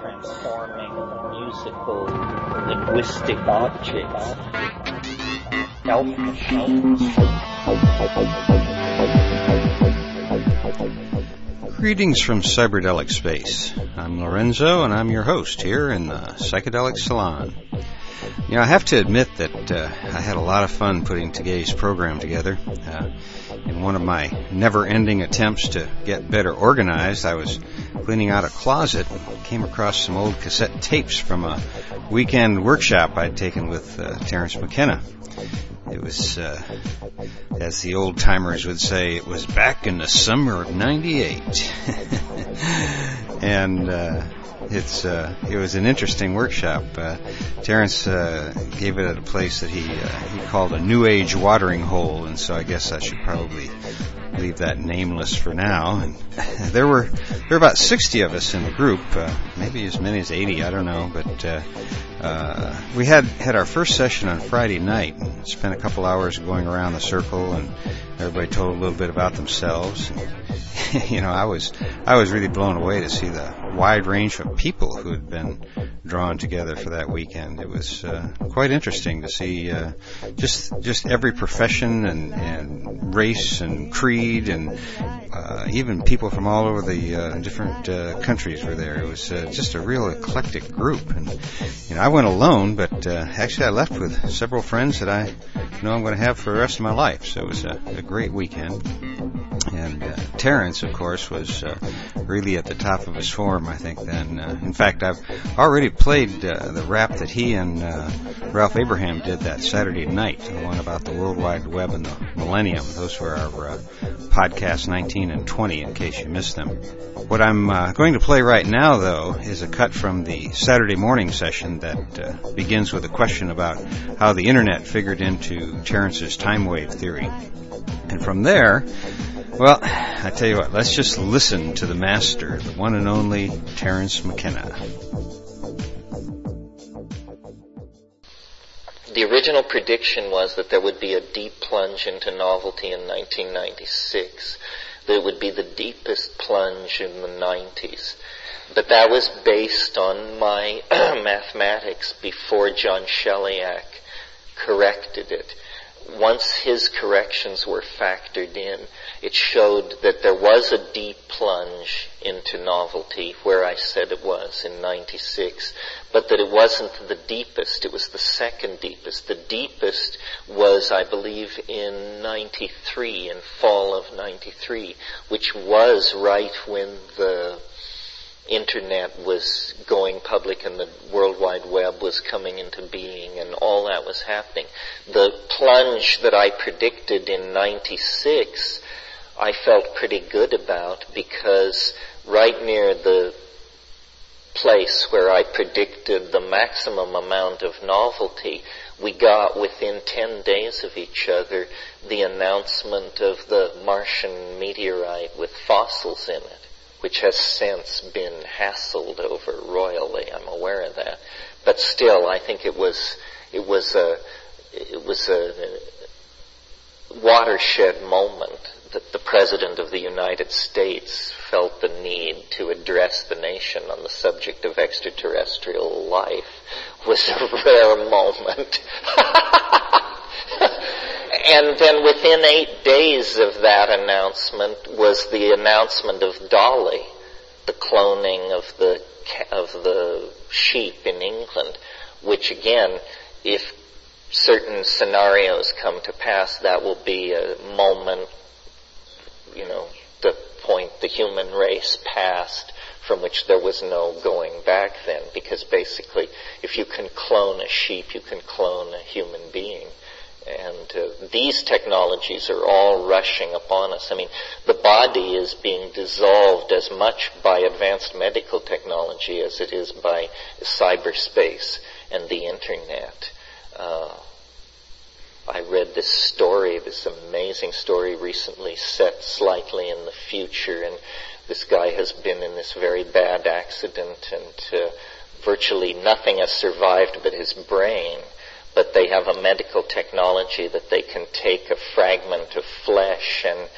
transforming musical linguistic objects. Elf machines. Greetings from Cyberdelic Space. I'm Lorenzo and I'm your host here in the Psychedelic Salon. You know, I have to admit that uh, I had a lot of fun putting today's program together. Uh, in one of my never-ending attempts to get better organized, I was cleaning out a closet came across some old cassette tapes from a weekend workshop I'd taken with uh, Terence McKenna. It was, uh, as the old timers would say, it was back in the summer of '98, and uh, it's uh, it was an interesting workshop. Uh, Terence uh, gave it at a place that he uh, he called a New Age watering hole, and so I guess I should probably leave that nameless for now. And there were there were about 60 of us in the group, uh, maybe as many as 80, I don't know. But uh, uh, we had had our first session on Friday night. Spent a couple hours going around the circle, and everybody told a little bit about themselves. And, you know, I was I was really blown away to see the wide range of people who had been drawn together for that weekend. It was uh, quite interesting to see uh, just just every profession and, and race and creed and uh, even people from all over the uh, different countries were there. It was just a real eclectic group. And you know, I went alone, but uh, actually I left with several friends that I know I'm going to have for the rest of my life. So it was a, a great weekend. And uh, Terence, of course, was uh, really at the top of his form, I think, then. Uh, in fact, I've already played uh, the rap that he and uh, Ralph Abraham did that Saturday night, the one about the World Wide Web and the Millennium. Those were our uh, podcasts 19 and 20, in case you missed them. What I'm uh, going to play right now, though, is a cut from the Saturday morning session that uh, begins with a question about how the Internet figured into Terence's time wave theory. And from there, well, I tell you what, let's just listen to the master, the one and only Terence McKenna. The original prediction was that there would be a deep plunge into novelty in 1996. That it would be the deepest plunge in the 90s. But that was based on my mathematics before John Sheliak corrected it once his corrections were factored in, it showed that there was a deep plunge into novelty where I said it was in 96, but that it wasn't the deepest, it was the second deepest. The deepest was, I believe, in 93, in fall of 93, which was right when the internet was going public and the World Wide Web was coming into being and all that was happening. The plunge that I predicted in 96, I felt pretty good about because right near the place where I predicted the maximum amount of novelty, we got within 10 days of each other the announcement of the Martian meteorite with fossils in it which has since been hassled over royally. I'm aware of that, but still, I think it was it was a it was a watershed moment that the President of the United States felt the need to address the nation on the subject of extraterrestrial life was a rare moment. and then within eight days of that announcement was the announcement of Dolly, the cloning of the of the sheep in England, which again, if certain scenarios come to pass, that will be a moment, you know, the point the human race passed from which there was no going back then, because basically, if you can clone a sheep, you can clone a human being. And uh, these technologies are all rushing upon us. I mean, the body is being dissolved as much by advanced medical technology as it is by cyberspace and the internet. Uh, I read this story, this amazing story recently set slightly in the future, and this guy has been in this very bad accident, and uh, virtually nothing has survived but his brain but they have a medical technology that they can take a fragment of flesh and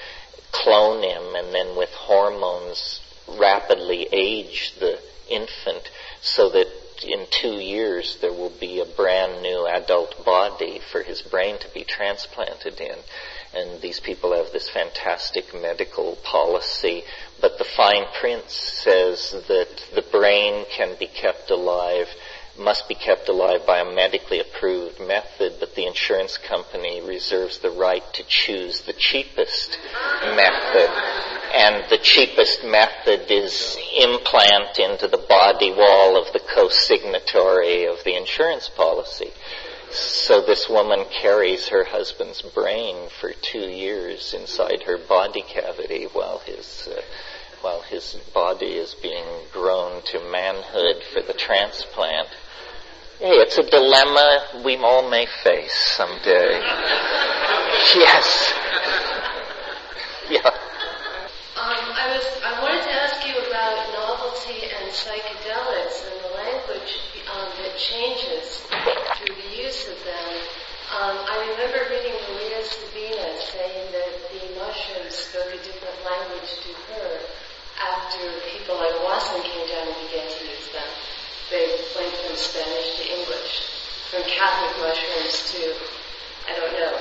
clone him and then with hormones rapidly age the infant so that in two years there will be a brand new adult body for his brain to be transplanted in. And these people have this fantastic medical policy, but the fine print says that the brain can be kept alive must be kept alive by a medically approved method, but the insurance company reserves the right to choose the cheapest method. And the cheapest method is implant into the body wall of the co-signatory of the insurance policy. So this woman carries her husband's brain for two years inside her body cavity while his uh, while his body is being grown to manhood for the transplant. Hey, it's a dilemma we all may face someday. yes. Yeah. Um, I was. I wanted to ask you about novelty and psychedelics and the language um, that changes through the use of them. Um, I remember reading Maria Sabina saying that the mushrooms spoke a different language to her after people like Wasson came down and began to use them they went from Spanish to English, from Catholic mushrooms to, I don't know,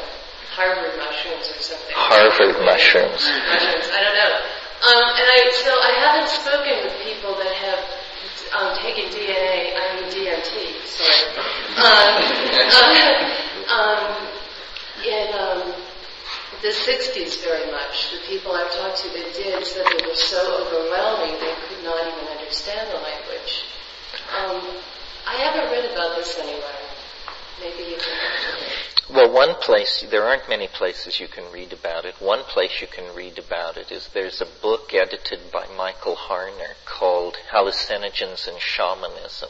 Harvard mushrooms or something. Harvard mushrooms. Mushrooms, I don't know. Um, and I, so I haven't spoken with people that have um, taken DNA, I mean DMT, sorry, um, um, in um, the 60s very much. The people I've talked to that did said they were so overwhelming they could not even understand the language. Um, I haven't read about this anywhere. Maybe you can. Well, one place, there aren't many places you can read about it. One place you can read about it is there's a book edited by Michael Harner called Hallucinogens and Shamanism,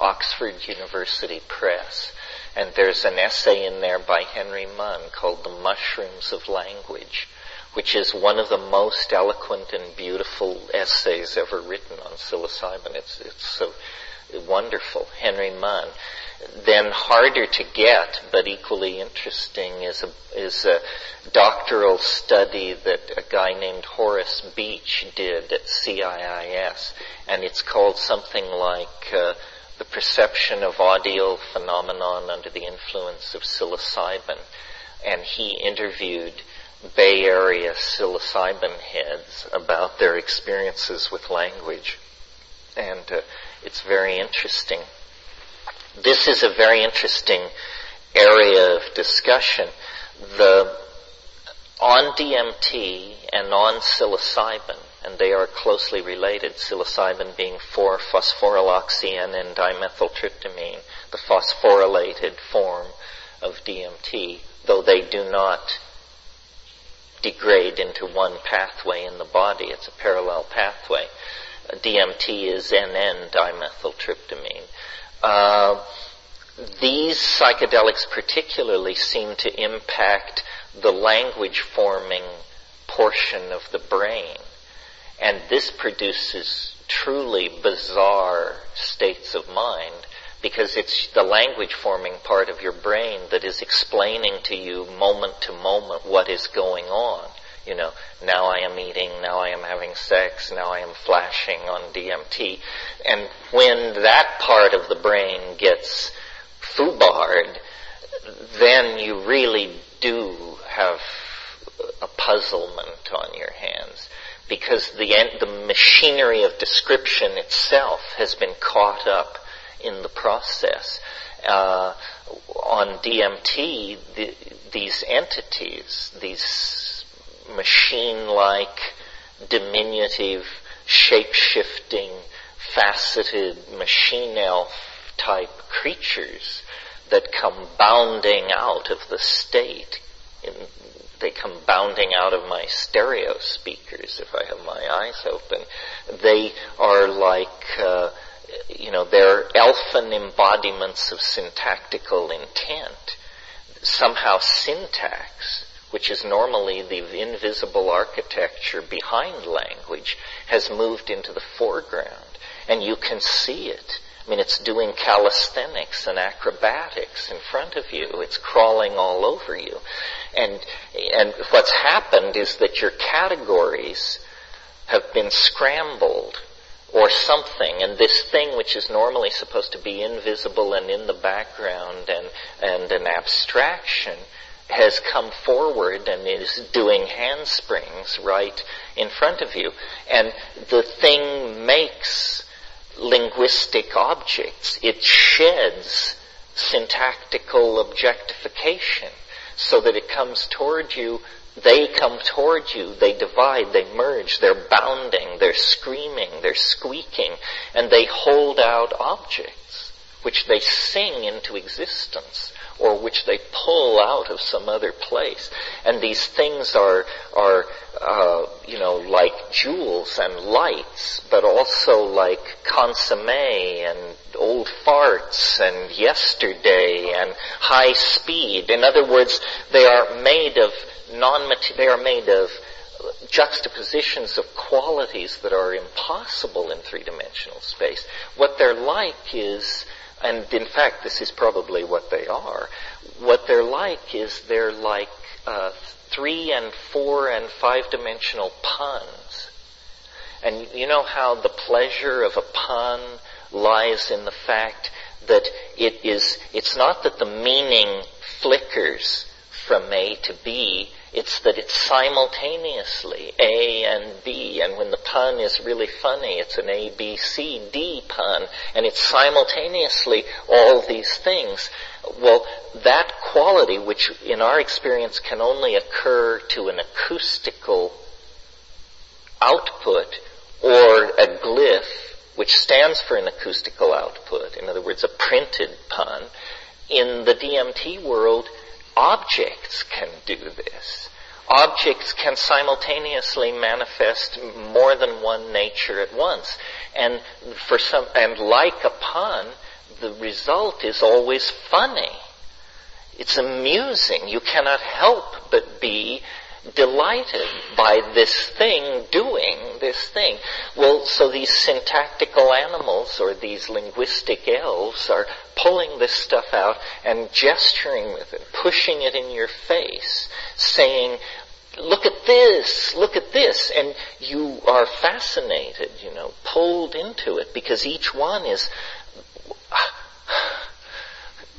Oxford University Press. And there's an essay in there by Henry Munn called The Mushrooms of Language, which is one of the most eloquent and beautiful essays ever written on psilocybin. It's, it's so wonderful, Henry Munn. Then harder to get, but equally interesting, is a, is a doctoral study that a guy named Horace Beach did at CIIS, and it's called something like uh, the perception of audio phenomenon under the influence of psilocybin. And he interviewed Bay Area psilocybin heads about their experiences with language. And uh, it's very interesting. This is a very interesting area of discussion. The on DMT and on psilocybin, and they are closely related, psilocybin being 4-phosphoryloxyN dimethyltryptamine, the phosphorylated form of DMT, though they do not degrade into one pathway in the body, it's a parallel pathway. DMT is NN dimethyltryptamine. Uh, these psychedelics particularly seem to impact the language forming portion of the brain. And this produces truly bizarre states of mind because it's the language forming part of your brain that is explaining to you moment to moment what is going on. You know, now I am eating, now I am having sex, now I am flashing on DMT. And when that part of the brain gets foobarred, then you really do have a puzzlement on your hands because the, the machinery of description itself has been caught up in the process. Uh, on DMT, the, these entities, these machine-like, diminutive, shape-shifting, faceted machine elf type creatures that come bounding out of the state. They come bounding out of my stereo speakers if I have my eyes open. They are like, uh, you know, they're elfin embodiments of syntactical intent. Somehow syntax which is normally the invisible architecture behind language, has moved into the foreground. And you can see it. I mean, it's doing calisthenics and acrobatics in front of you. It's crawling all over you. And, and what's happened is that your categories have been scrambled or something, and this thing which is normally supposed to be invisible and in the background and, and an abstraction has come forward and is doing handsprings right in front of you. And the thing makes linguistic objects. It sheds syntactical objectification so that it comes toward you they come toward you, they divide, they merge, they're bounding, they're screaming, they're squeaking, and they hold out objects which they sing into existence or which they pull out of some other place. And these things are, are, uh, you know, like jewels and lights, but also like consomme and old farts and yesterday and high speed. In other words, they are made of non they are made of juxtapositions of qualities that are impossible in three-dimensional space. What they're like is, and in fact this is probably what they are, what they're like is they're like uh, three and four and five-dimensional puns. And you know how the pleasure of a pun lies in the fact that it is, it's not that the meaning flickers from A to B, it's that it's simultaneously A and B, and when the pun is really funny, it's an A, B, C, D pun, and it's simultaneously all these things. Well, that quality, which in our experience can only occur to an acoustical output or a glyph, which stands for an acoustical output, in other words, a printed pun, in the DMT world, objects can do this. Objects can simultaneously manifest more than one nature at once. And for some, and like a pun, the result is always funny. It's amusing. You cannot help but be delighted by this thing doing this thing. Well, so these syntactical animals or these linguistic elves are pulling this stuff out and gesturing with it, pushing it in your face, saying, look at this, look at this, and you are fascinated, you know, pulled into it because each one is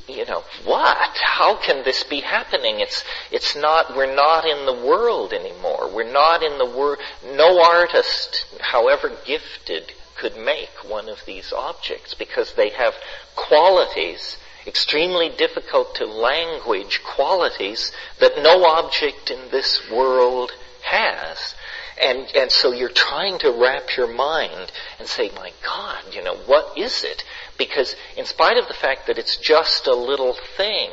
you know, what? How can this be happening? It's, it's not, we're not in the world anymore. We're not in the world, no artist, however gifted, could make one of these objects because they have qualities, extremely difficult to language qualities that no object in this world has. And, and so you're trying to wrap your mind and say, my God, you know, what is it? Because in spite of the fact that it's just a little thing,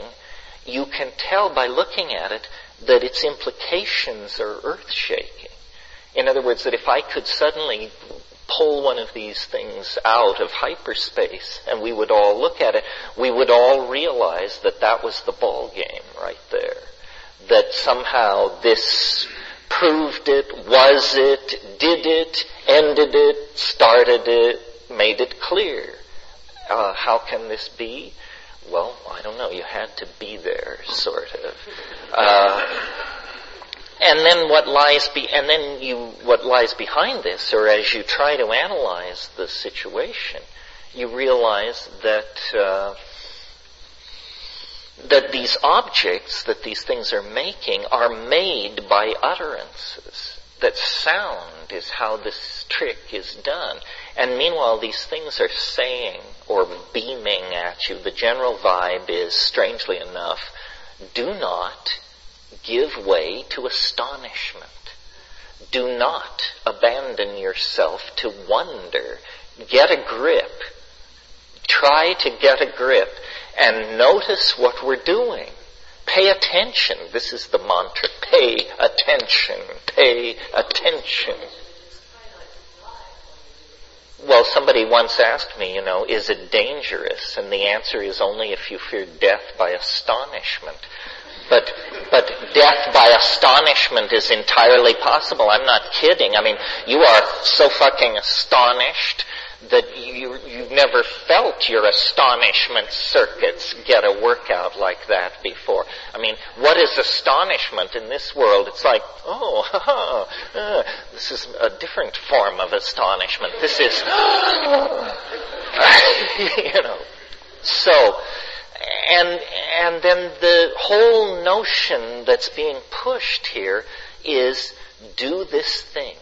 you can tell by looking at it that its implications are earth shaking. In other words, that if I could suddenly pull one of these things out of hyperspace and we would all look at it, we would all realize that that was the ball game right there. That somehow this proved it, was it, did it, ended it, started it, made it clear. Uh, how can this be? Well, I don't know. You had to be there, sort of. Uh, and then what lies be, and then you, what lies behind this, or as you try to analyze the situation, you realize that uh, that these objects that these things are making are made by utterances. That sound is how this trick is done. And meanwhile, these things are saying or beaming at you. The general vibe is, strangely enough, do not give way to astonishment. Do not abandon yourself to wonder. Get a grip. Try to get a grip and notice what we're doing. Pay attention. This is the mantra. Pay attention. Pay attention. Well, somebody once asked me, you know, is it dangerous? And the answer is only if you fear death by astonishment. But, but death by astonishment is entirely possible. I'm not kidding. I mean, you are so fucking astonished that you, you've never felt your astonishment circuits get a workout like that before. I mean, what is astonishment in this world? It's like, oh, uh, this is a different form of astonishment. This is, you know. So, and, and then the whole notion that's being pushed here is do this thing.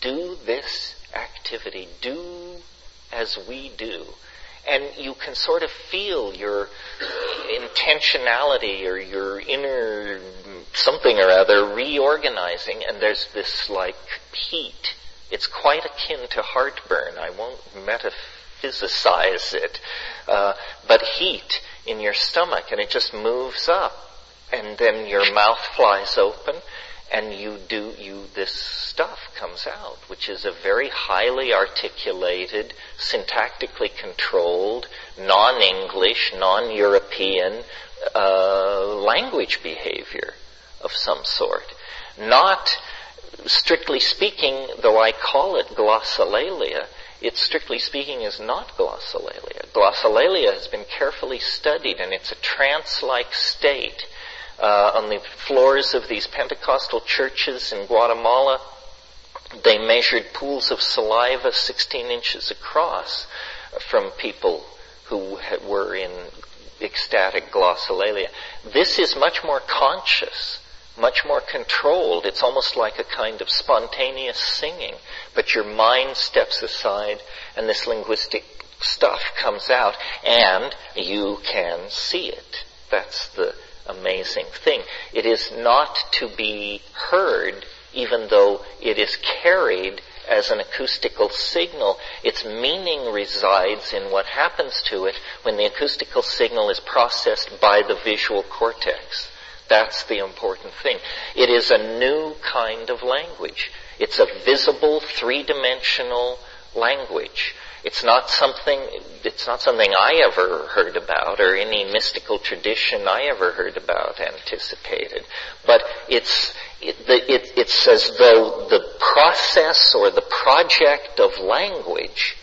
Do this activity. Do as we do. And you can sort of feel your intentionality or your inner something or other reorganizing and there's this like heat. It's quite akin to heartburn. I won't metaphysicize it. Uh, but heat in your stomach and it just moves up and then your mouth flies open and you do you this stuff comes out which is a very highly articulated syntactically controlled non-english non-european uh, language behavior of some sort. Not strictly speaking though i call it glossolalia it strictly speaking is not glossolalia. Glossolalia has been carefully studied and it's a trance-like state uh, on the floors of these Pentecostal churches in Guatemala. They measured pools of saliva 16 inches across from people who were in ecstatic glossolalia. This is much more conscious, much more controlled. It's almost like a kind of spontaneous singing, but your mind steps aside and this linguistic stuff comes out and you can see it. That's the amazing thing. It is not to be heard even though it is carried as an acoustical signal. Its meaning resides in what happens to it when the acoustical signal is processed by the visual cortex. That's the important thing. It is a new kind of language. It's a visible, three-dimensional language. It's not something, it's not something I ever heard about or any mystical tradition I ever heard about anticipated. But it's, it, it, it's as though the process or the project of language,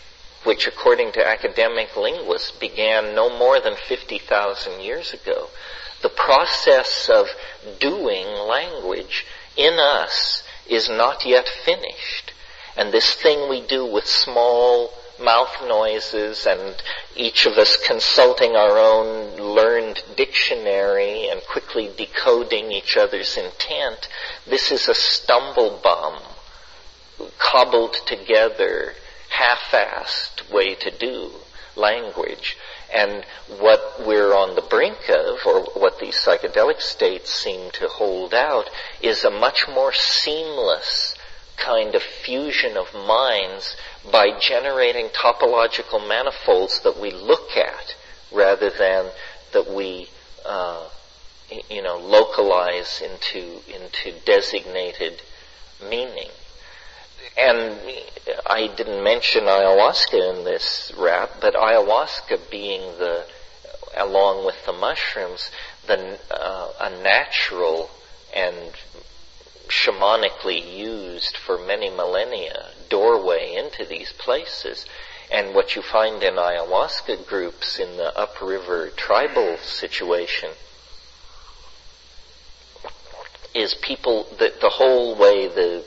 which according to academic linguists began no more than 50,000 years ago, the process of doing language in us is not yet finished. And this thing we do with small mouth noises and each of us consulting our own learned dictionary and quickly decoding each other's intent, this is a stumble bum, cobbled together, half-assed way to do language. And what we're on the brink of, or what these psychedelic states seem to hold out, is a much more seamless kind of fusion of minds by generating topological manifolds that we look at rather than that we uh, you know localize into into designated meaning. And I didn't mention ayahuasca in this rap, but ayahuasca being the, along with the mushrooms, the, uh, a natural and shamanically used for many millennia doorway into these places. And what you find in ayahuasca groups in the upriver tribal situation is people that the whole way the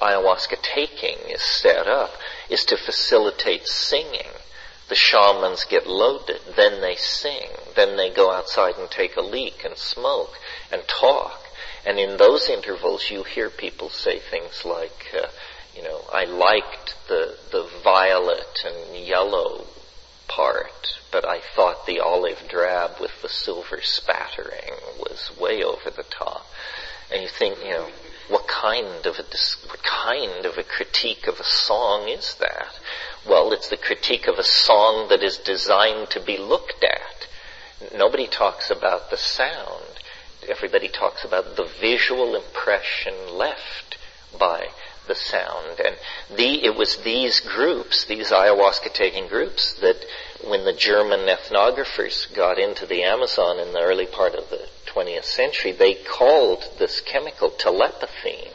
ayahuasca taking is set up is to facilitate singing. The shamans get loaded, then they sing, then they go outside and take a leak and smoke and talk. And in those intervals, you hear people say things like, uh, you know, I liked the, the violet and yellow part, but I thought the olive drab with the silver spattering was way over the top. And you think, you know, what kind of a what kind of a critique of a song is that? Well, it's the critique of a song that is designed to be looked at. Nobody talks about the sound everybody talks about the visual impression left by the sound. And the, it was these groups, these ayahuasca taking groups, that when the German ethnographers got into the Amazon in the early part of the 20th century, they called this chemical telepathine.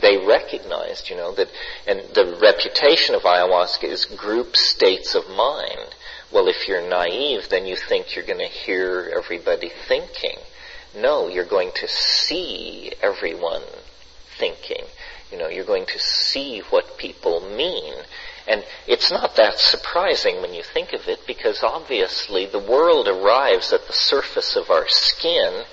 they recognized, you know, that, and the reputation of ayahuasca is group states of mind. Well, if you're naive, then you think you're going to hear everybody thinking. No, you're going to see everyone thinking. You know, you're going to see what people mean. And it's not that surprising when you think of it because obviously the world arrives at the surface of our skin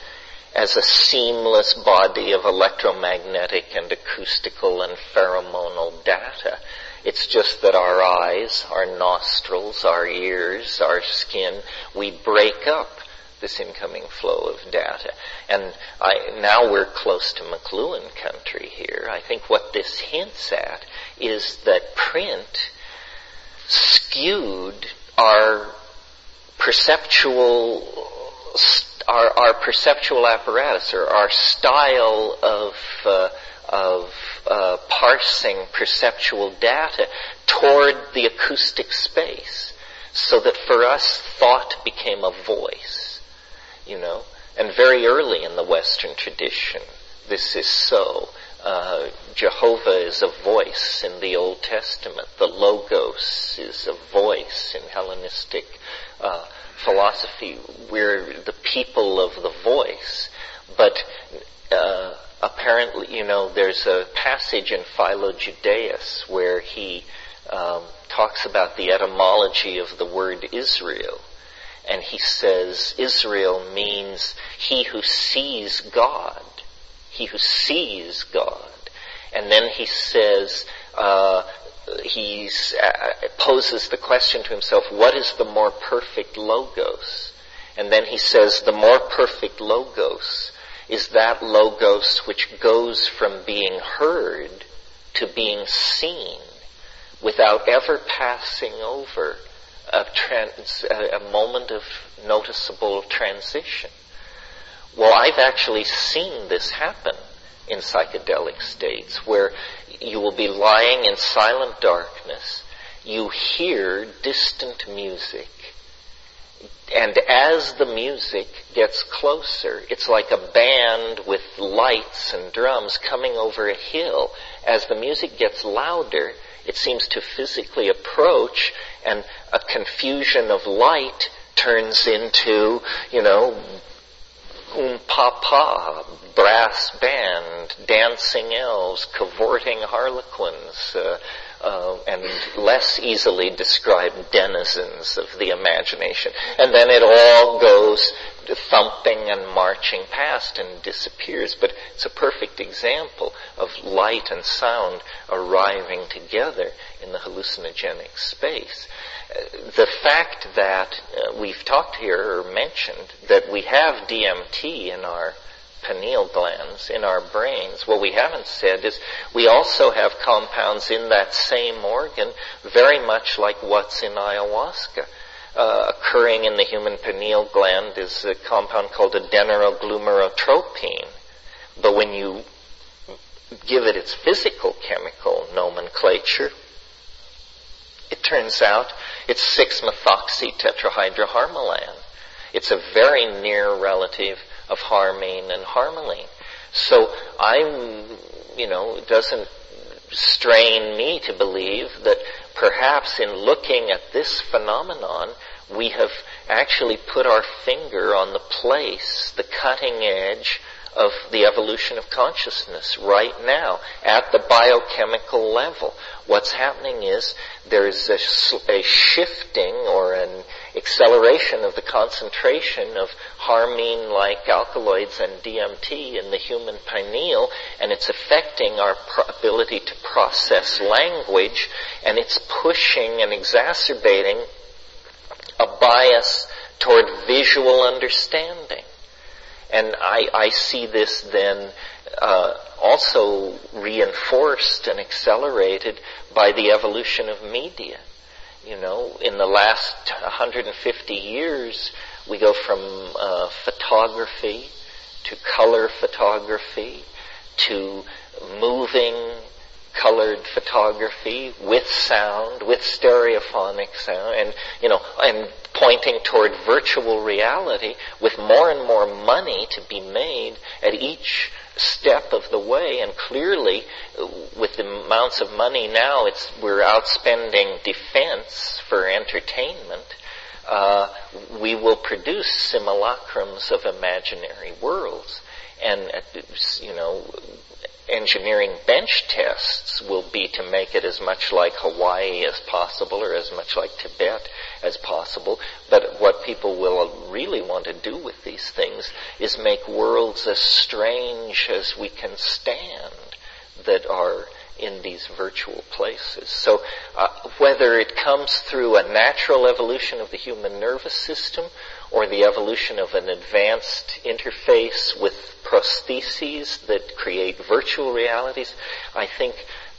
as a seamless body of electromagnetic and acoustical and pheromonal data. It's just that our eyes, our nostrils, our ears, our skin, we break up this incoming flow of data. And I, now we're close to McLuhan country here. I think what this hints at is that print skewed our perceptual our, our perceptual apparatus or our style of, uh, of uh, parsing perceptual data toward the acoustic space so that for us thought became a voice, you know. And very early in the Western tradition, this is so. Uh, Jehovah is a voice in the Old Testament. The Logos is a voice in Hellenistic uh, philosophy. We're the people of the voice. But uh, apparently, you know, there's a passage in Philo Judaeus where he um, talks about the etymology of the word Israel. And he says Israel means he who sees God. He who sees God. And then he says, uh, he uh, poses the question to himself, what is the more perfect logos? And then he says, the more perfect logos is that logos which goes from being heard to being seen without ever passing over a, trans, a moment of noticeable transition. Well, I've actually seen this happen in psychedelic states where you will be lying in silent darkness. You hear distant music. And as the music gets closer, it's like a band with lights and drums coming over a hill. As the music gets louder, it seems to physically approach and a confusion of light turns into, you know, um pa pa, brass band, dancing elves, cavorting harlequins, uh, uh, and less easily described denizens of the imagination. And then it all goes thumping and marching past and disappears. But it's a perfect example of light and sound arriving together in the hallucinogenic space the fact that uh, we've talked here or mentioned that we have DMT in our pineal glands, in our brains, what we haven't said is we also have compounds in that same organ very much like what's in ayahuasca. Uh, occurring in the human pineal gland is a compound called adrenoglomerulotropin. But when you give it its physical chemical nomenclature, it turns out it's 6-methoxy tetrahydroharmalan. It's a very near relative of harmine and harmaline. So I'm, you know, it doesn't strain me to believe that perhaps in looking at this phenomenon, we have actually put our finger on the place, the cutting edge of the evolution of consciousness right now at the biochemical level. What's happening is there's a, a shifting or an acceleration of the concentration of harmine-like alkaloids and DMT in the human pineal, and it's affecting our pro- ability to process language, and it's pushing and exacerbating a bias toward visual understanding. And I, I see this then uh, also reinforced and accelerated by the evolution of media. You know, in the last 150 years, we go from uh, photography to color photography to moving colored photography with sound, with stereophonic sound, and, you know, and pointing toward virtual reality with more and more money to be made at each step of the way. And clearly, with the amounts of money now, it's, we're outspending defense for entertainment. Uh, we will produce simulacrums of imaginary worlds. And, uh, you know, engineering bench tests will be to make it as much like Hawaii as possible or as much like Tibet as possible. But what people will really want to do with these things is make worlds as strange as we can stand that are in these virtual places. So uh, whether it comes through a natural evolution of the human nervous system or the evolution of an advanced interface with prostheses that create virtual realities, I think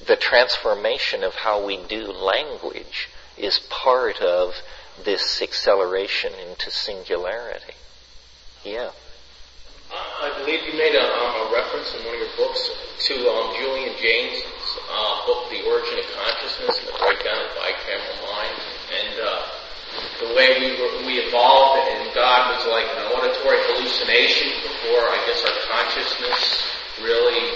the transformation of how we do language is part of this acceleration into singularity. Yeah. I believe you made a, um, a, reference in one of your books to um, Julian Jaynes' uh, book, The Origin of Consciousness and the Breakdown of the Bicameral Mind. And uh, the way we, were, we evolved and God was like an auditory hallucination before, I guess, our consciousness really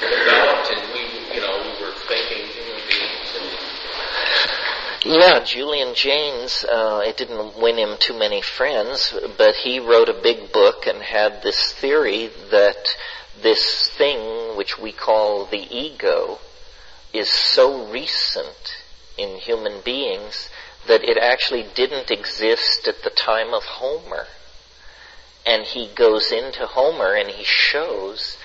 developed and we, you know, we were thinking human beings. And, yeah, Julian Jaynes, uh, it didn't win him too many friends, but he wrote a big book and had this theory that this thing which we call the ego is so recent in human beings that it actually didn't exist at the time of Homer. And he goes into Homer and he shows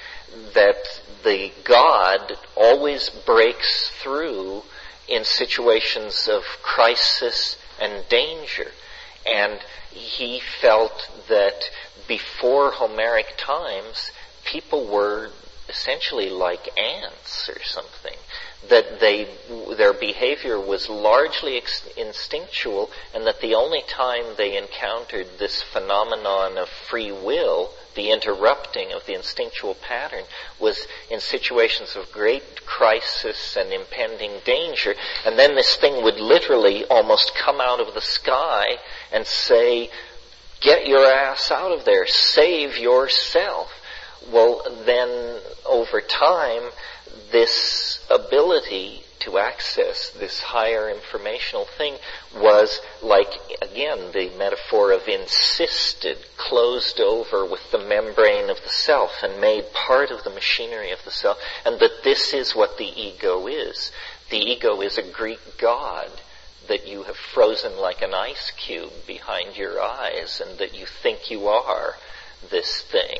that the God always breaks through in situations of crisis and danger. And he felt that before Homeric times, people were essentially like ants or something. That they, their behavior was largely instinctual and that the only time they encountered this phenomenon of free will the interrupting of the instinctual pattern was in situations of great crisis and impending danger. And then this thing would literally almost come out of the sky and say, get your ass out of there, save yourself. Well, then over time, this ability to access this higher informational thing was like, again, the metaphor of encysted, closed over with the membrane of the self and made part of the machinery of the self, and that this is what the ego is. The ego is a Greek god that you have frozen like an ice cube behind your eyes and that you think you are this thing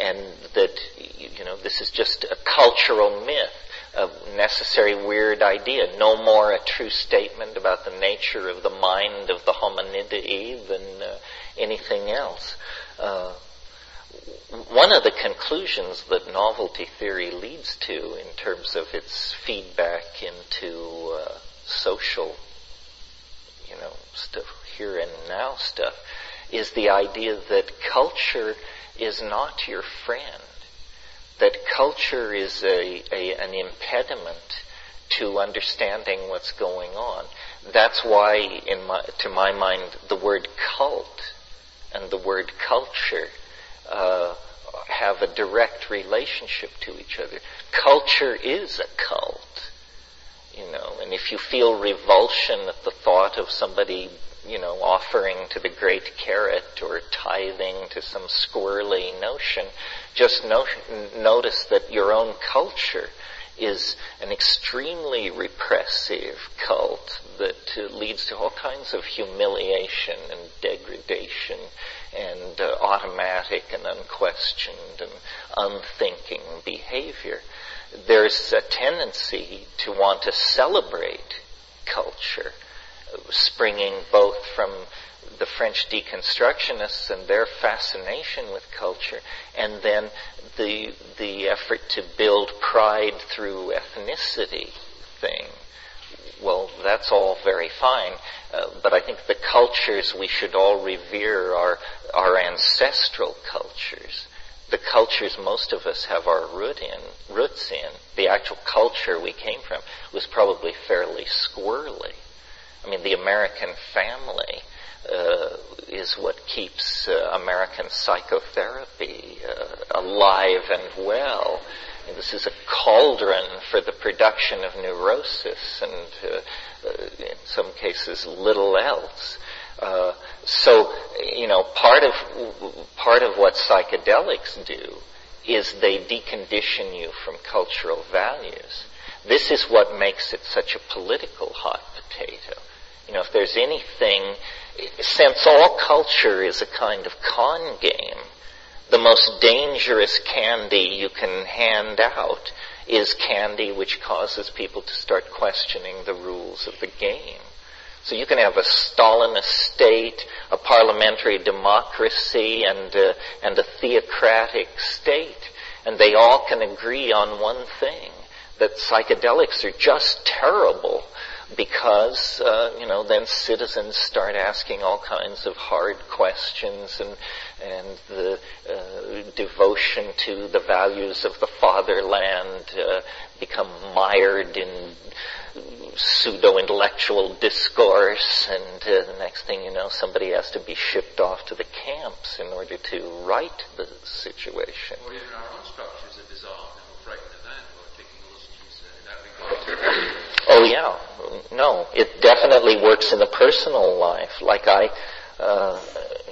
and that you know this is just a cultural myth a necessary weird idea, no more a true statement about the nature of the mind of the hominidae than uh, anything else. Uh, one of the conclusions that novelty theory leads to in terms of its feedback into uh, social, you know, stuff, here and now stuff, is the idea that culture is not your friend that culture is a, a, an impediment to understanding what's going on. That's why, in my, to my mind, the word cult and the word culture uh, have a direct relationship to each other. Culture is a cult, you know, and if you feel revulsion at the thought of somebody you know, offering to the great carrot or tithing to some squirrely notion, just no- notice that your own culture is an extremely repressive cult that uh, leads to all kinds of humiliation and degradation and uh, automatic and unquestioned and unthinking behavior. There's a tendency to want to celebrate culture springing both from the French deconstructionists and their fascination with culture, and then the the effort to build pride through ethnicity thing. Well, that's all very fine, uh, but I think the cultures we should all revere are our ancestral cultures the cultures most of us have our root in, roots in, the actual culture we came from, was probably fairly squirrely. I mean, the American family uh, is what keeps uh, American psychotherapy uh, alive and well. This is a cauldron for the production of neurosis and, uh, uh, in some cases, little else. Uh, so, you know, part of part of what psychedelics do is they decondition you from cultural values. This is what makes it such a political hot potato. You know, if there's anything, since all culture is a kind of con game, the most dangerous candy you can hand out is candy which causes people to start questioning the rules of the game. So you can have a Stalinist state, a parliamentary democracy, and a, and a theocratic state, and they all can agree on one thing, that psychedelics are just terrible because uh, you know then citizens start asking all kinds of hard questions and and the uh, devotion to the values of the fatherland uh, become mired in pseudo-intellectual discourse, and uh, the next thing you know, somebody has to be shipped off to the camps in order to right the situation. Or even our own structures are dissolved, and we're frightened of that, or taking hallucinogens in that regard. Oh yeah, no, it definitely works in the personal life. Like I, uh,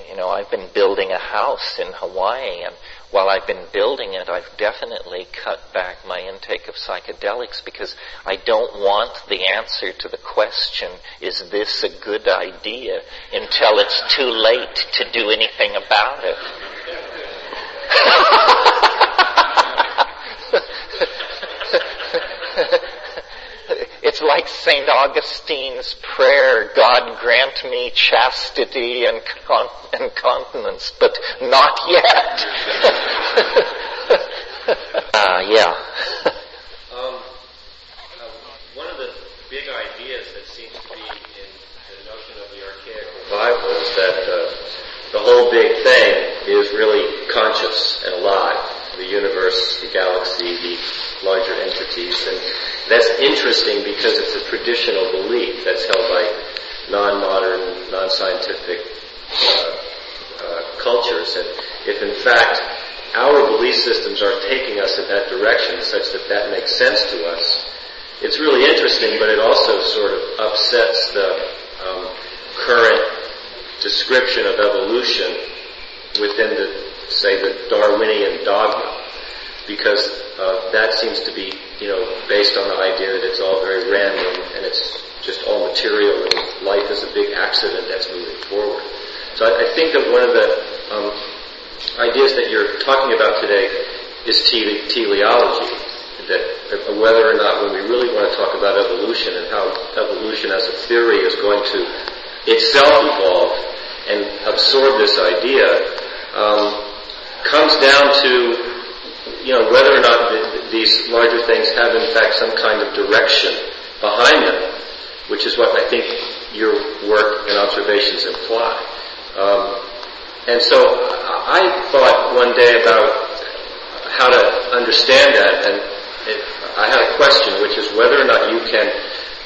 you know, I've been building a house in Hawaii, and while I've been building it, I've definitely cut back my intake of psychedelics because I don't want the answer to the question, is this a good idea, until it's too late to do anything about it. It's like St. Augustine's prayer, God grant me chastity and, con- and continence, but not yet. Ah, uh, yeah. um, uh, one of the big ideas that seems to be in the notion of the archaic revival is that uh, the whole big thing is really conscious and alive. The universe, the galaxy, the larger entities, and that's interesting because it's a traditional belief that's held by non-modern, non-scientific uh, uh, cultures. And if in fact our belief systems are taking us in that direction such that that makes sense to us, it's really interesting, but it also sort of upsets the um, current description of evolution within the, say, the Darwinian dogma because uh, that seems to be, you know, based on the idea that it's all very random and it's just all material and life is a big accident that's moving forward. So I, I think that one of the um, ideas that you're talking about today is tele- teleology. That uh, whether or not when we really want to talk about evolution and how evolution as a theory is going to itself evolve and absorb this idea um, comes down to you know, whether or not these larger things have in fact some kind of direction behind them, which is what I think your work and observations imply. Um, and so I thought one day about how to understand that, and it, I had a question, which is whether or not you can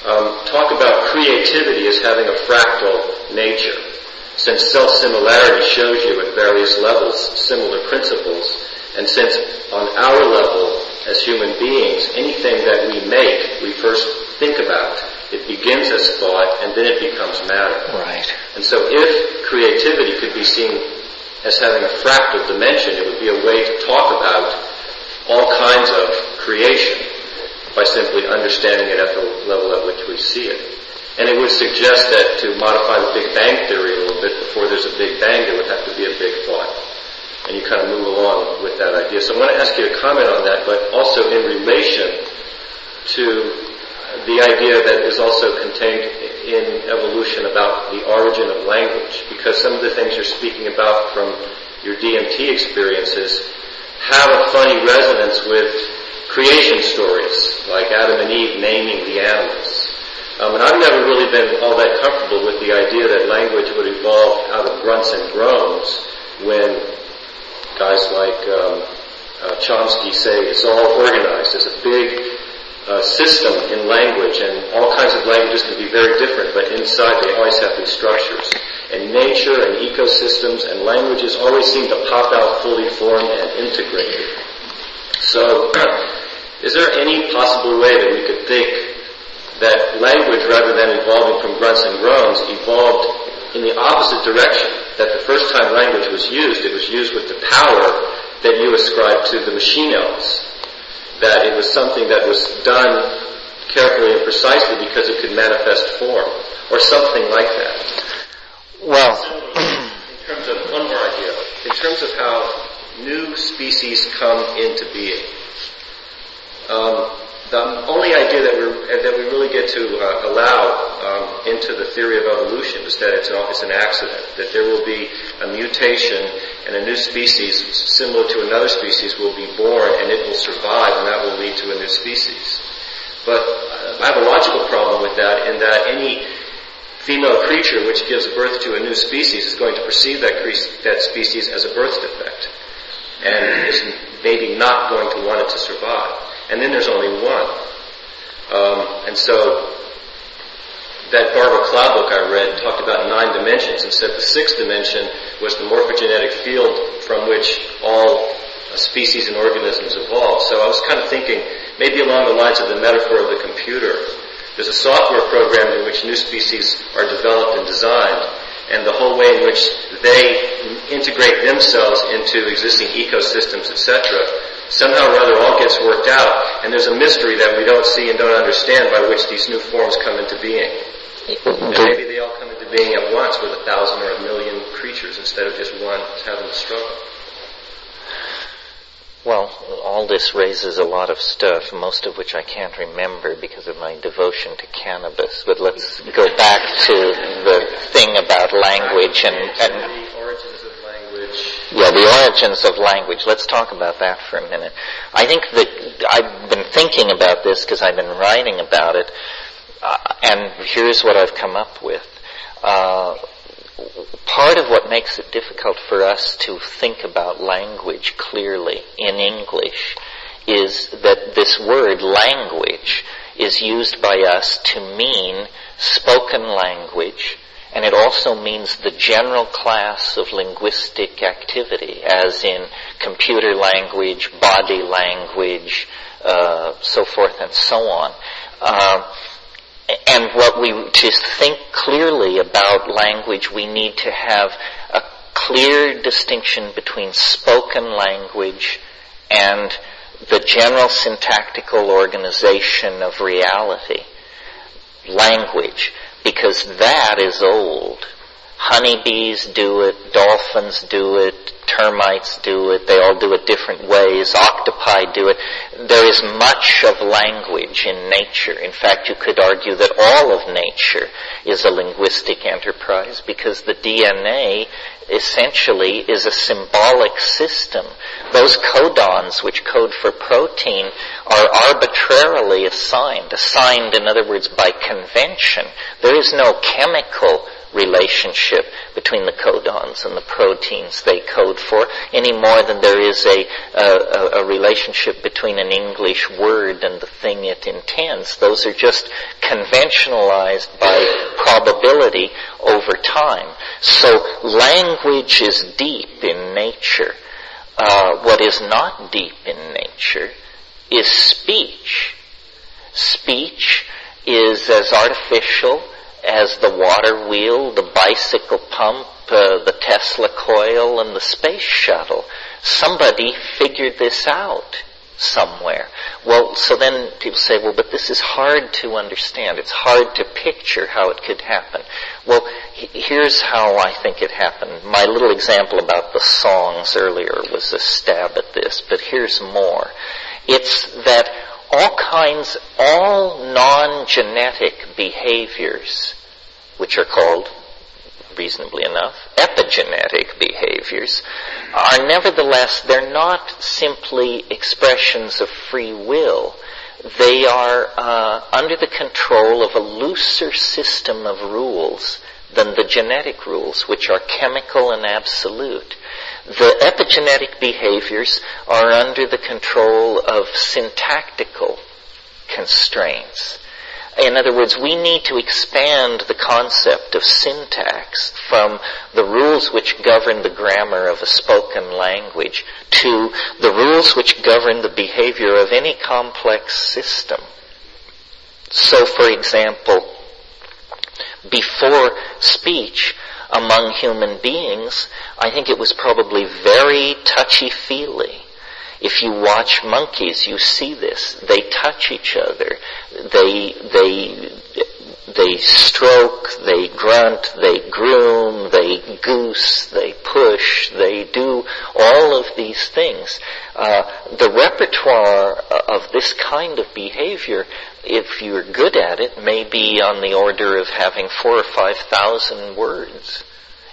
um, talk about creativity as having a fractal nature, since self-similarity shows you at various levels similar principles and since on our level as human beings, anything that we make, we first think about. It begins as thought and then it becomes matter. Right. And so if creativity could be seen as having a fractal dimension, it would be a way to talk about all kinds of creation by simply understanding it at the level at which we see it. And it would suggest that to modify the Big Bang theory a little bit, before there's a Big Bang, there would have to be a big thought and you kind of move along with that idea. So I want to ask you to comment on that, but also in relation to the idea that is also contained in evolution about the origin of language, because some of the things you're speaking about from your DMT experiences have a funny resonance with creation stories, like Adam and Eve naming the animals. Um, and I've never really been all that comfortable with the idea that language would evolve out of grunts and groans when guys like um, uh, Chomsky say it's all organized as a big uh, system in language, and all kinds of languages can be very different, but inside they always have these structures. And nature and ecosystems and languages always seem to pop out fully formed and integrated. So, is there any possible way that we could think that language, rather than evolving from grunts and groans, evolved in the opposite direction? That the first time language was used, it was used with the power that you ascribe to the machine elves that it was something that was done carefully and precisely because it could manifest form, or something like that. Well, in terms of one more idea, in terms of how new species come into being, um, the only idea that we that we really get to uh, allow um, into the theory of evolution is that it's an, it's an accident. That there will be a mutation and a new species similar to another species will be born and it will survive and that will lead to a new species. But uh, I have a logical problem with that in that any female creature which gives birth to a new species is going to perceive that, cre- that species as a birth defect and is maybe not going to want it to survive. And then there's only one. Um, and so that Barbara Clow book I read talked about nine dimensions and said the sixth dimension was the morphogenetic field from which all species and organisms evolve. So I was kind of thinking maybe along the lines of the metaphor of the computer. There's a software program in which new species are developed and designed, and the whole way in which they integrate themselves into existing ecosystems, etc., somehow or other all gets worked out, and there's a mystery that we don't see and don't understand by which these new forms come into being. And maybe they all come into being at once with a thousand or a million creatures instead of just one having to struggle. Well, all this raises a lot of stuff, most of which I can't remember because of my devotion to cannabis. But let's go back to the thing about language and, and yeah, the origins of language. Let's talk about that for a minute. I think that I've been thinking about this because I've been writing about it, uh, and here's what I've come up with. Uh, part of what makes it difficult for us to think about language clearly in English is that this word language is used by us to mean spoken language and it also means the general class of linguistic activity as in computer language, body language, uh, so forth and so on. Uh, and what we, to think clearly about language, we need to have a clear distinction between spoken language and the general syntactical organization of reality. Language. Because that is old. Honeybees do it, dolphins do it, termites do it, they all do it different ways, octopi do it. There is much of language in nature. In fact, you could argue that all of nature is a linguistic enterprise because the DNA essentially is a symbolic system. Those codons which code for protein are arbitrarily assigned, assigned in other words by convention. There is no chemical relationship between the codons and the proteins they code for any more than there is a, a, a, relationship between an English word and the thing it intends. Those are just conventionalized by probability over time. So language is deep in nature. Uh, what is not deep in nature is speech. Speech is as artificial as the water wheel, the bicycle pump, uh, the Tesla coil, and the space shuttle. Somebody figured this out somewhere. Well, so then people say, well, but this is hard to understand. It's hard to picture how it could happen. Well, here's how I think it happened. My little example about the songs earlier was a stab at this, but here's more. It's that all kinds, all non-genetic behaviors, which are called, reasonably enough, epigenetic behaviors, are nevertheless, they're not simply expressions of free will. They are uh, under the control of a looser system of rules than the genetic rules, which are chemical and absolute. The epigenetic behaviors are under the control of syntactical constraints. In other words, we need to expand the concept of syntax from the rules which govern the grammar of a spoken language to the rules which govern the behavior of any complex system. So, for example, before speech among human beings, I think it was probably very touchy-feely. If you watch monkeys, you see this. They touch each other. They, they, they stroke, they grunt, they groom, they goose, they push, they do all of these things. Uh, the repertoire of this kind of behavior if you're good at it, may be on the order of having four or five thousand words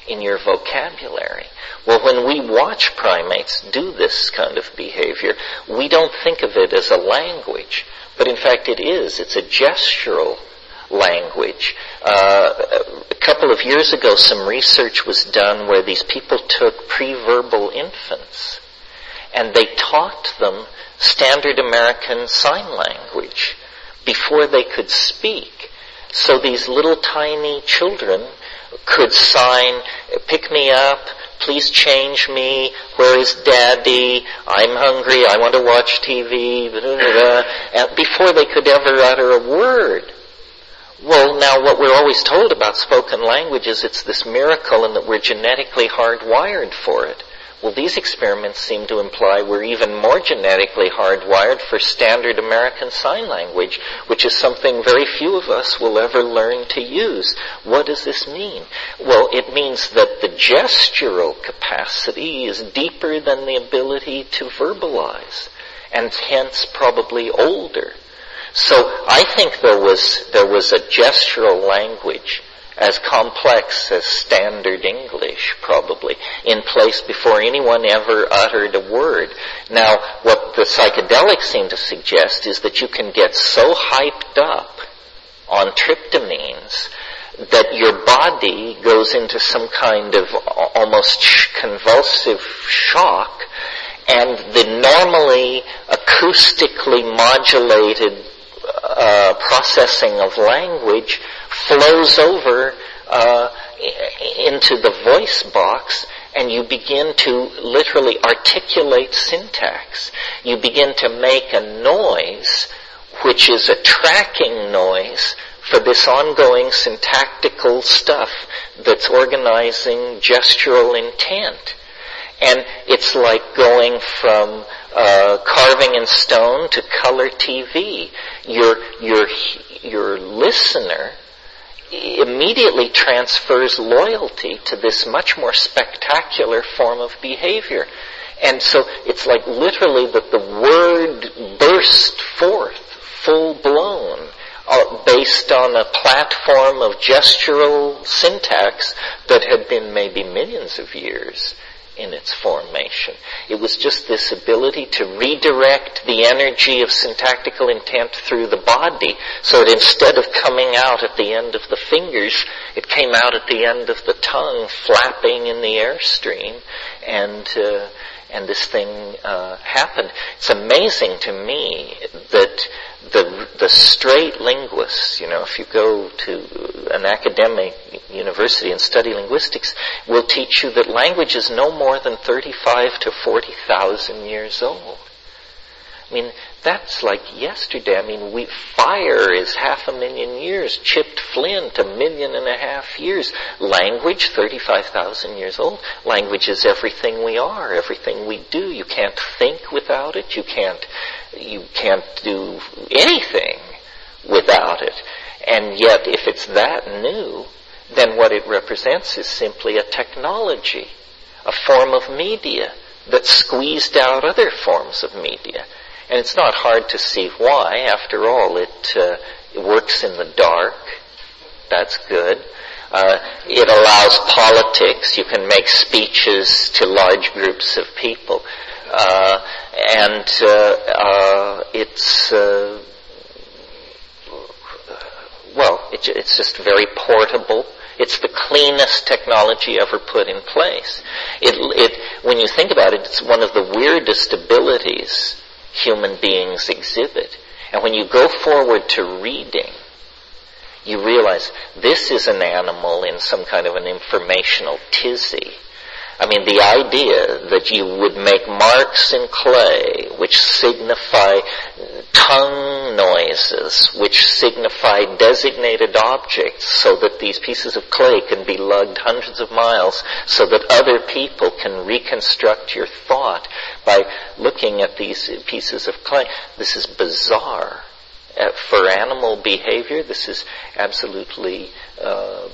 in your vocabulary. Well, when we watch primates do this kind of behavior, we don't think of it as a language, but in fact it is. It's a gestural language. Uh, a couple of years ago, some research was done where these people took pre-verbal infants and they taught them standard American Sign Language before they could speak. So these little tiny children could sign, pick me up, please change me, where is daddy, I'm hungry, I want to watch TV, before they could ever utter a word. Well, now what we're always told about spoken language is it's this miracle and that we're genetically hardwired for it. Well, these experiments seem to imply we're even more genetically hardwired for standard American Sign Language, which is something very few of us will ever learn to use. What does this mean? Well, it means that the gestural capacity is deeper than the ability to verbalize, and hence probably older. So I think there was, there was a gestural language as complex as standard English, probably, in place before anyone ever uttered a word. Now, what the psychedelics seem to suggest is that you can get so hyped up on tryptamines that your body goes into some kind of almost convulsive shock and the normally acoustically modulated uh, processing of language flows over uh, into the voice box and you begin to literally articulate syntax. You begin to make a noise which is a tracking noise for this ongoing syntactical stuff that's organizing gestural intent. And it's like going from uh, carving in stone to color TV. Your, your, your listener immediately transfers loyalty to this much more spectacular form of behavior. And so it's like literally that the word burst forth full blown uh, based on a platform of gestural syntax that had been maybe millions of years in its formation. It was just this ability to redirect the energy of syntactical intent through the body so that instead of coming out at the end of the fingers, it came out at the end of the tongue flapping in the airstream and uh, and this thing uh, happened. It's amazing to me that the the straight linguists, you know, if you go to an academic university and study linguistics, will teach you that language is no more than thirty-five to forty thousand years old. I mean, that's like yesterday. I mean, we, fire is half a million years. Chipped flint, a million and a half years. Language, 35,000 years old. Language is everything we are, everything we do. You can't think without it. You can't, you can't do anything without it. And yet, if it's that new, then what it represents is simply a technology, a form of media that squeezed out other forms of media. And it's not hard to see why. After all, it, uh, it works in the dark. That's good. Uh, it allows politics. You can make speeches to large groups of people. Uh, and uh, uh, it's, well, it, it's just very portable. It's the cleanest technology ever put in place. It, it, when you think about it, it's one of the weirdest abilities human beings exhibit. And when you go forward to reading, you realize this is an animal in some kind of an informational tizzy. I mean, the idea that you would make marks in clay which signify tongue noises, which signify designated objects, so that these pieces of clay can be lugged hundreds of miles, so that other people can reconstruct your thought by looking at these pieces of clay. This is bizarre. Uh, for animal behavior, this is absolutely, uh,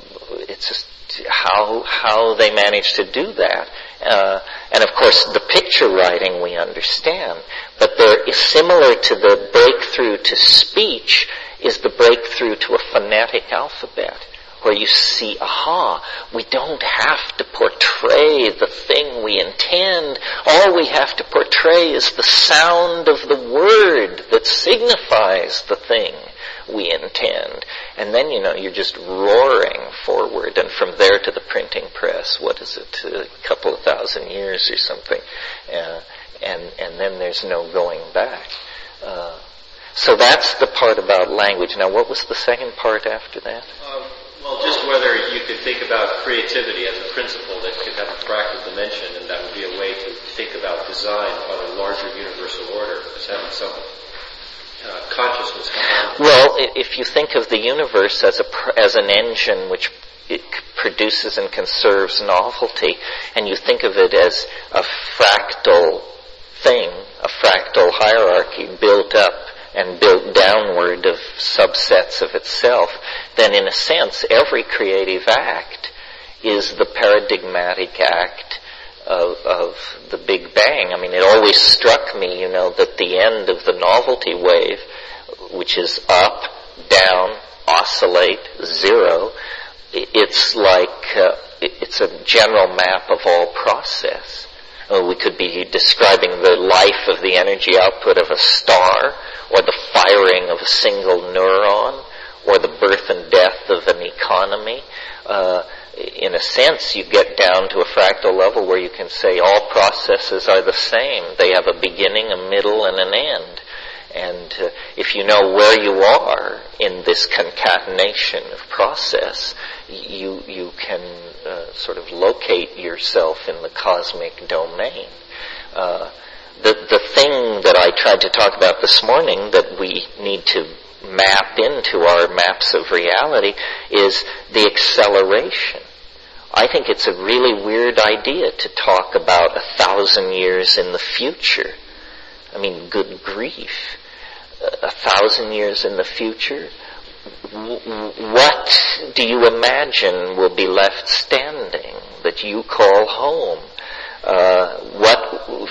it's just how how they manage to do that. Uh, and of course, the picture writing we understand, but there is similar to the breakthrough to speech is the breakthrough to a phonetic alphabet where you see, aha, we don't have to portray the thing we intend. All we have to portray is the sound of the word that signifies the thing we intend. And then, you know, you're just roaring forward. And from there to the printing press, what is it, a couple of thousand years or something. Uh, and, and then there's no going back. Uh, so that's the part about language. Now, what was the second part after that? Um, well, just whether you could think about creativity as a principle that could have a fractal dimension, and that would be a way to think about design on a larger universal order as having some uh, consciousness. Well, if you think of the universe as a as an engine which it produces and conserves novelty, and you think of it as a fractal thing, a fractal hierarchy built up and built downward of subsets of itself, then in a sense every creative act is the paradigmatic act of, of the Big Bang. I mean, it always struck me, you know, that the end of the novelty wave, which is up, down, oscillate, zero, it's like, uh, it's a general map of all process. Uh, we could be describing the life of the energy output of a star, or the firing of a single neuron, or the birth and death of an economy. Uh, in a sense, you get down to a fractal level where you can say all processes are the same. They have a beginning, a middle, and an end. And uh, if you know where you are in this concatenation of process, you you can uh, sort of locate yourself in the cosmic domain. Uh, the the thing that I tried to talk about this morning that we need to map into our maps of reality is the acceleration. I think it's a really weird idea to talk about a thousand years in the future. I mean, good grief. A thousand years in the future? What do you imagine will be left standing that you call home? Uh, what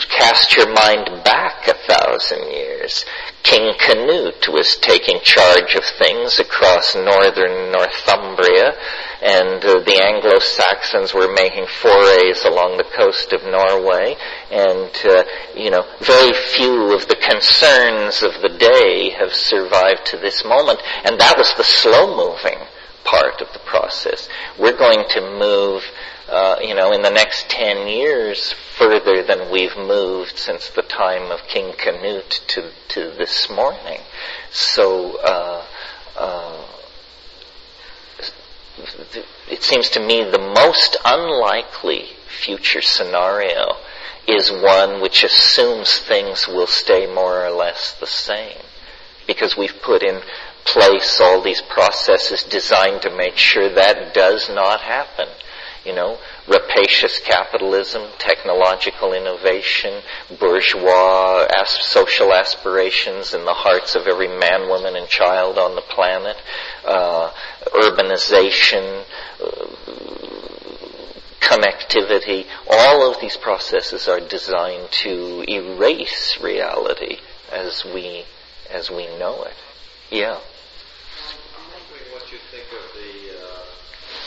cast your mind back a thousand years? King Canute was taking charge of things across northern Northumbria, and uh, the Anglo-Saxons were making forays along the coast of Norway, and uh, you know, very few of the concerns of the day have survived to this moment, and that was the slow-moving part of the process. We're going to move uh, you know, in the next ten years further than we've moved since the time of King Canute to, to this morning. So, uh, uh, it seems to me the most unlikely future scenario is one which assumes things will stay more or less the same. Because we've put in place all these processes designed to make sure that does not happen you know, rapacious capitalism, technological innovation, bourgeois as- social aspirations in the hearts of every man, woman, and child on the planet, uh, urbanization, uh, connectivity, all of these processes are designed to erase reality as we as we know it. Yeah. I'm wondering what you think of the uh,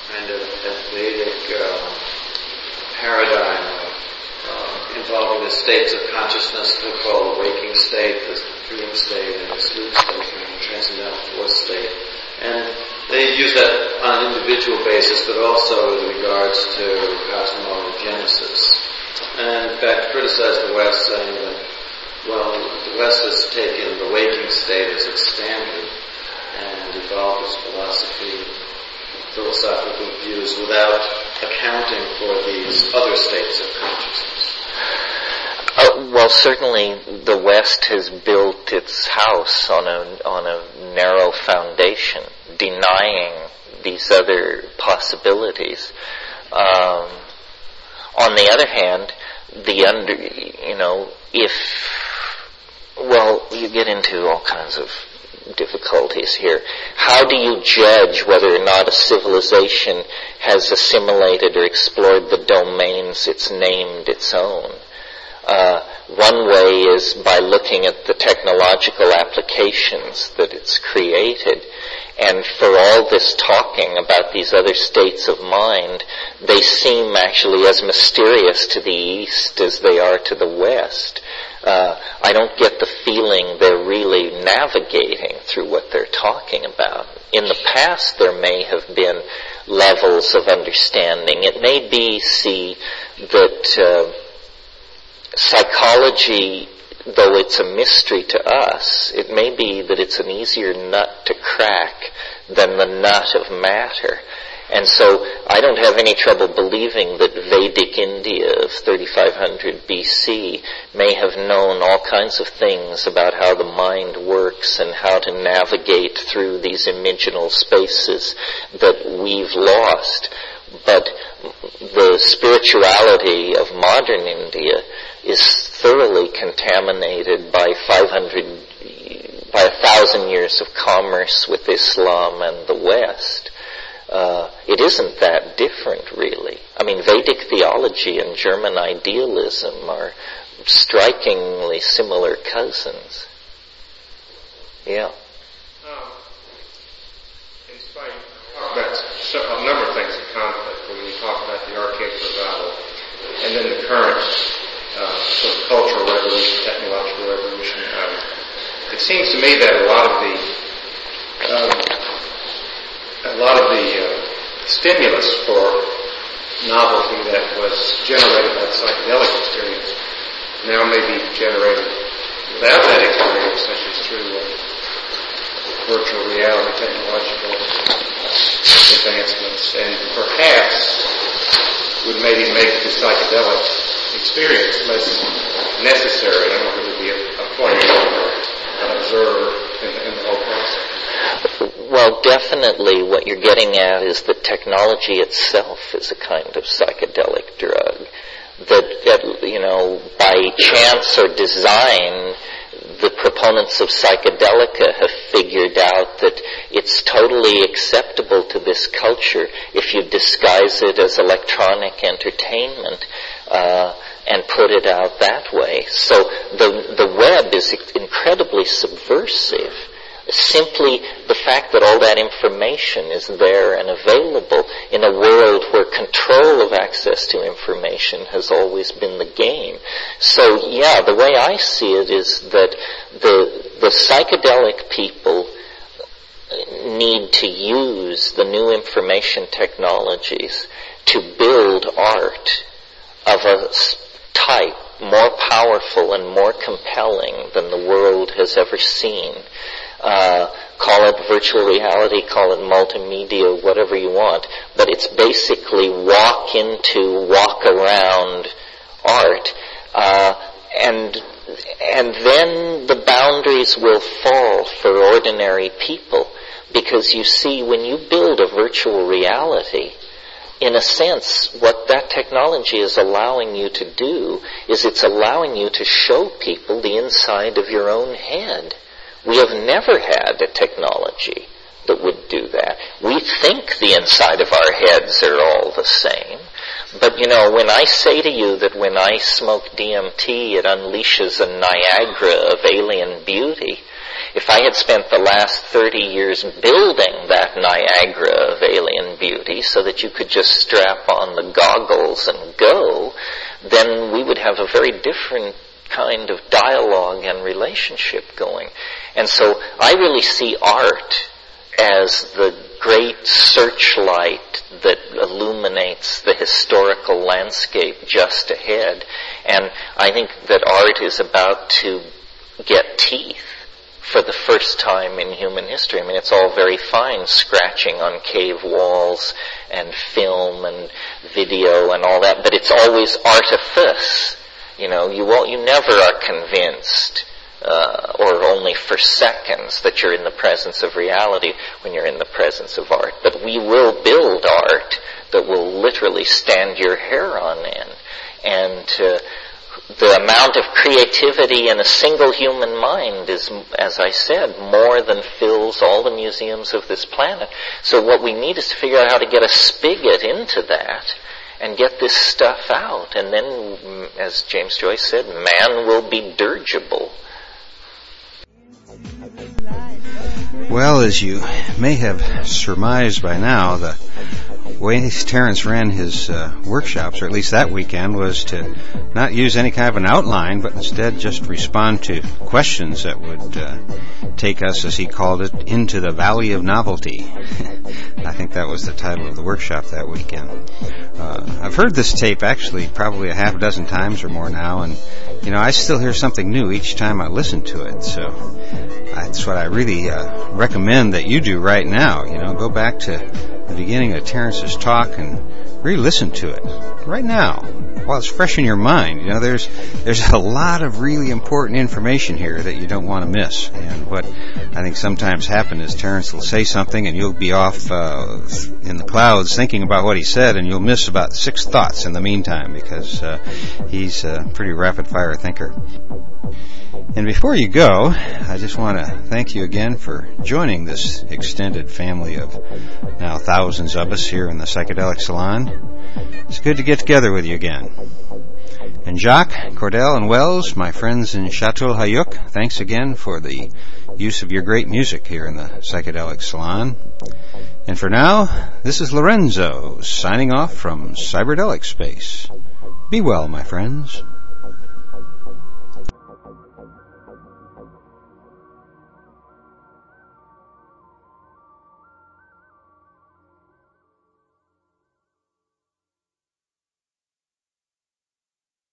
kind of Vedic uh, paradigm uh, involving the states of consciousness we call the waking state, the dream state, and the sleep state, and the transcendental fourth state. And they use that on an individual basis, but also in regards to cosmology genesis. And in fact, criticize the West, saying that, well, the West has taken the waking state as its standard and evolved its philosophy, philosophical views without accounting for these other states of consciousness. Uh, well, certainly the West has built its house on a on a narrow foundation, denying these other possibilities. Um, on the other hand, the under you know if well you get into all kinds of difficulties here. How do you judge whether or not a civilization has assimilated or explored the domains it's named its own? Uh, one way is by looking at the technological applications that it's created. And for all this talking about these other states of mind, they seem actually as mysterious to the East as they are to the West. Uh, I don't get the feeling they're really navigating through what they're talking about. In the past, there may have been levels of understanding. It may be, see, that uh, psychology, though it's a mystery to us, it may be that it's an easier nut to crack than the nut of matter. And so I don't have any trouble believing that Vedic India of 3500 BC may have known all kinds of things about how the mind works and how to navigate through these imaginal spaces that we've lost. But the spirituality of modern India is thoroughly contaminated by 500, by a thousand years of commerce with Islam and the West. Uh, it isn't that different, really. I mean, Vedic theology and German idealism are strikingly similar cousins. Yeah. Um, in spite, about a number of things in conflict when you talk about the archaic revival and then the current uh, sort of cultural revolution, technological revolution. Um, it seems to me that a lot of the um, a lot of the uh, stimulus for novelty that was generated by the psychedelic experience now may be generated without that experience, such as through uh, virtual reality technological advancements, and perhaps would maybe make the psychedelic experience less necessary. I don't know if be a, a or an observer in, in the whole. Well, definitely what you're getting at is that technology itself is a kind of psychedelic drug. That, you know, by chance or design, the proponents of psychedelica have figured out that it's totally acceptable to this culture if you disguise it as electronic entertainment uh, and put it out that way. So the the web is incredibly subversive simply the fact that all that information is there and available in a world where control of access to information has always been the game. So yeah, the way I see it is that the, the psychedelic people need to use the new information technologies to build art of a type more powerful and more compelling than the world has ever seen uh, call it virtual reality, call it multimedia, whatever you want, but it's basically walk into, walk around art, uh, and and then the boundaries will fall for ordinary people because you see when you build a virtual reality in a sense, what that technology is allowing you to do is it's allowing you to show people the inside of your own head. We have never had a technology that would do that. We think the inside of our heads are all the same. But you know, when I say to you that when I smoke DMT it unleashes a Niagara of alien beauty, if I had spent the last 30 years building that Niagara of alien beauty so that you could just strap on the goggles and go, then we would have a very different kind of dialogue and relationship going. And so I really see art as the great searchlight that illuminates the historical landscape just ahead. And I think that art is about to get teeth for the first time in human history. I mean, it's all very fine scratching on cave walls and film and video and all that, but it's always artifice. You know, you won't, you never are convinced uh, or only for seconds that you're in the presence of reality when you're in the presence of art. But we will build art that will literally stand your hair on end. And uh, the amount of creativity in a single human mind is, as I said, more than fills all the museums of this planet. So what we need is to figure out how to get a spigot into that and get this stuff out. And then, mm, as James Joyce said, man will be dirigible. Well, as you may have surmised by now, the way Terence ran his uh, workshops, or at least that weekend, was to not use any kind of an outline, but instead just respond to questions that would uh, take us, as he called it, into the Valley of Novelty. I think that was the title of the workshop that weekend. Uh, I've heard this tape actually probably a half dozen times or more now, and you know I still hear something new each time I listen to it. So that's what I really uh, recommend that you do right now. You know, go back to the beginning of Terence's talk and re-listen to it right now while it's fresh in your mind. You know, there's there's a lot of really important information here that you don't want to miss. And what I think sometimes happens is Terence will say something and you'll be off uh, in the clouds thinking about what he said, and you'll miss about six thoughts in the meantime because uh, he's a pretty rapid fire thinker. And before you go, I just want to thank you again for joining this extended family of now thousands of us here in the Psychedelic Salon. It's good to get together with you again. And Jacques, Cordell, and Wells, my friends in Chateau Hayuk, thanks again for the use of your great music here in the Psychedelic Salon. And for now, this is Lorenzo signing off from Cyberdelic Space. Be well, my friends.